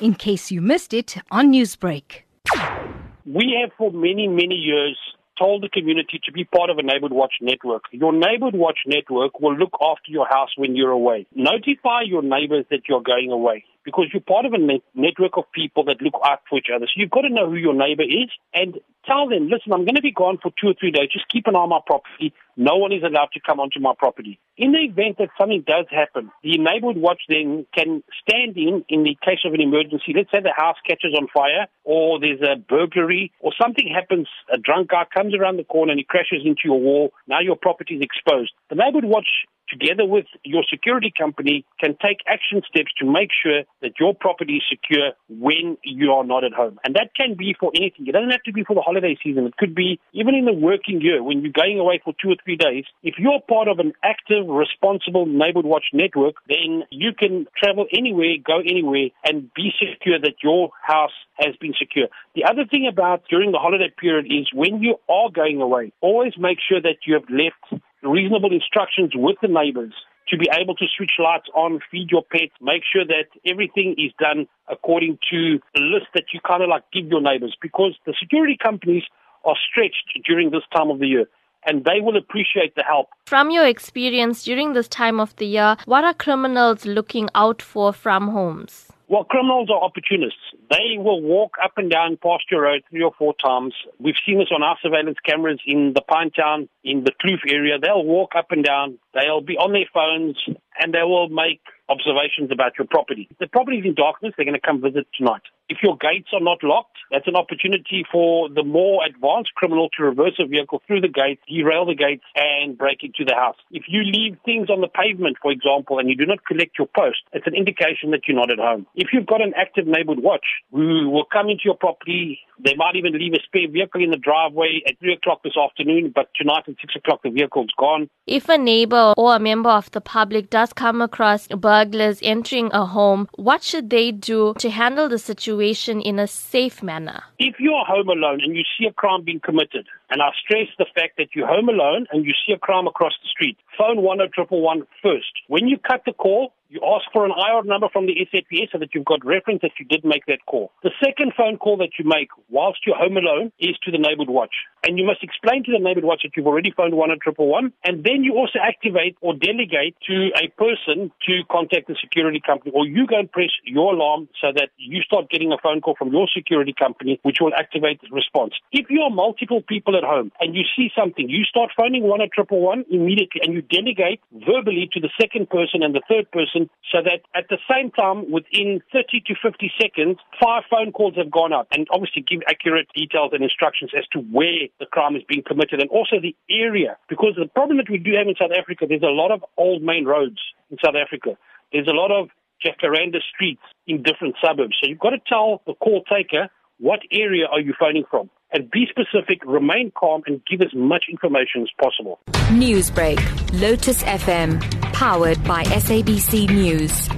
in case you missed it on Newsbreak. We have for many, many years told the community to be part of a Neighborhood Watch network. Your Neighborhood Watch network will look after your house when you're away. Notify your neighbors that you're going away because you're part of a net- network of people that look out for each other. So you've got to know who your neighbor is and tell them, listen, I'm going to be gone for two or three days. Just keep an eye on my property. No one is allowed to come onto my property. In the event that something does happen, the neighborhood watch then can stand in in the case of an emergency. Let's say the house catches on fire or there's a burglary or something happens. A drunk guy comes around the corner and he crashes into your wall. Now your property is exposed. The neighborhood watch together with your security company, can take action steps to make sure that your property is secure when you are not at home. And that can be for anything. It doesn't have to be for the holiday season. It could be even in the working year when you're going away for two or three days. If you're part of an active, responsible neighborhood watch network, then you can travel anywhere, go anywhere, and be secure that your house has been secure. The other thing about during the holiday period is when you are going away, always make sure that you have left reasonable instructions with the neighbors to be able to switch lights on, feed your pets, make sure that everything is done according to the list that you kind of like give your neighbors because the security companies are stretched during this time of the year and they will appreciate the help. From your experience during this time of the year, what are criminals looking out for from homes? Well, criminals are opportunists. They will walk up and down Pasture Road three or four times. We've seen this on our surveillance cameras in the Pinetown, in the Kloof area. They'll walk up and down. They'll be on their phones and they will make observations about your property. The property is in darkness, they're going to come visit tonight. If your gates are not locked, that's an opportunity for the more advanced criminal to reverse a vehicle through the gates, derail the gates, and break into the house. If you leave things on the pavement, for example, and you do not collect your post, it's an indication that you're not at home. If you've got an active neighborhood watch who will come into your property, they might even leave a spare vehicle in the driveway at 3 o'clock this afternoon, but tonight at 6 o'clock the vehicle's gone. If a neighbor or a member of the public does come across burglars entering a home, what should they do to handle the situation in a safe manner? If you're home alone and you see a crime being committed, and I stress the fact that you're home alone and you see a crime across the street, phone 10111 first. When you cut the call, you ask for an IR number from the SAPS so that you've got reference that you did make that call. The second phone call that you make whilst you're home alone is to the neighborhood watch. And you must explain to the neighborhood watch that you've already phoned 10111 and then you also activate or delegate to a person to contact the security company or you go and press your alarm so that you start getting a phone call from your security company which will activate the response. If you are multiple people at home and you see something, you start phoning one at triple one immediately and you delegate verbally to the second person and the third person so that at the same time, within 30 to 50 seconds, five phone calls have gone out and obviously give accurate details and instructions as to where the crime is being committed and also the area. Because the problem that we do have in South Africa, there's a lot of old main roads in South Africa. There's a lot of jacaranda streets in different suburbs. So you've got to tell the call taker what area are you phoning from? And be specific, remain calm, and give as much information as possible. Newsbreak, Lotus FM, powered by SABC News.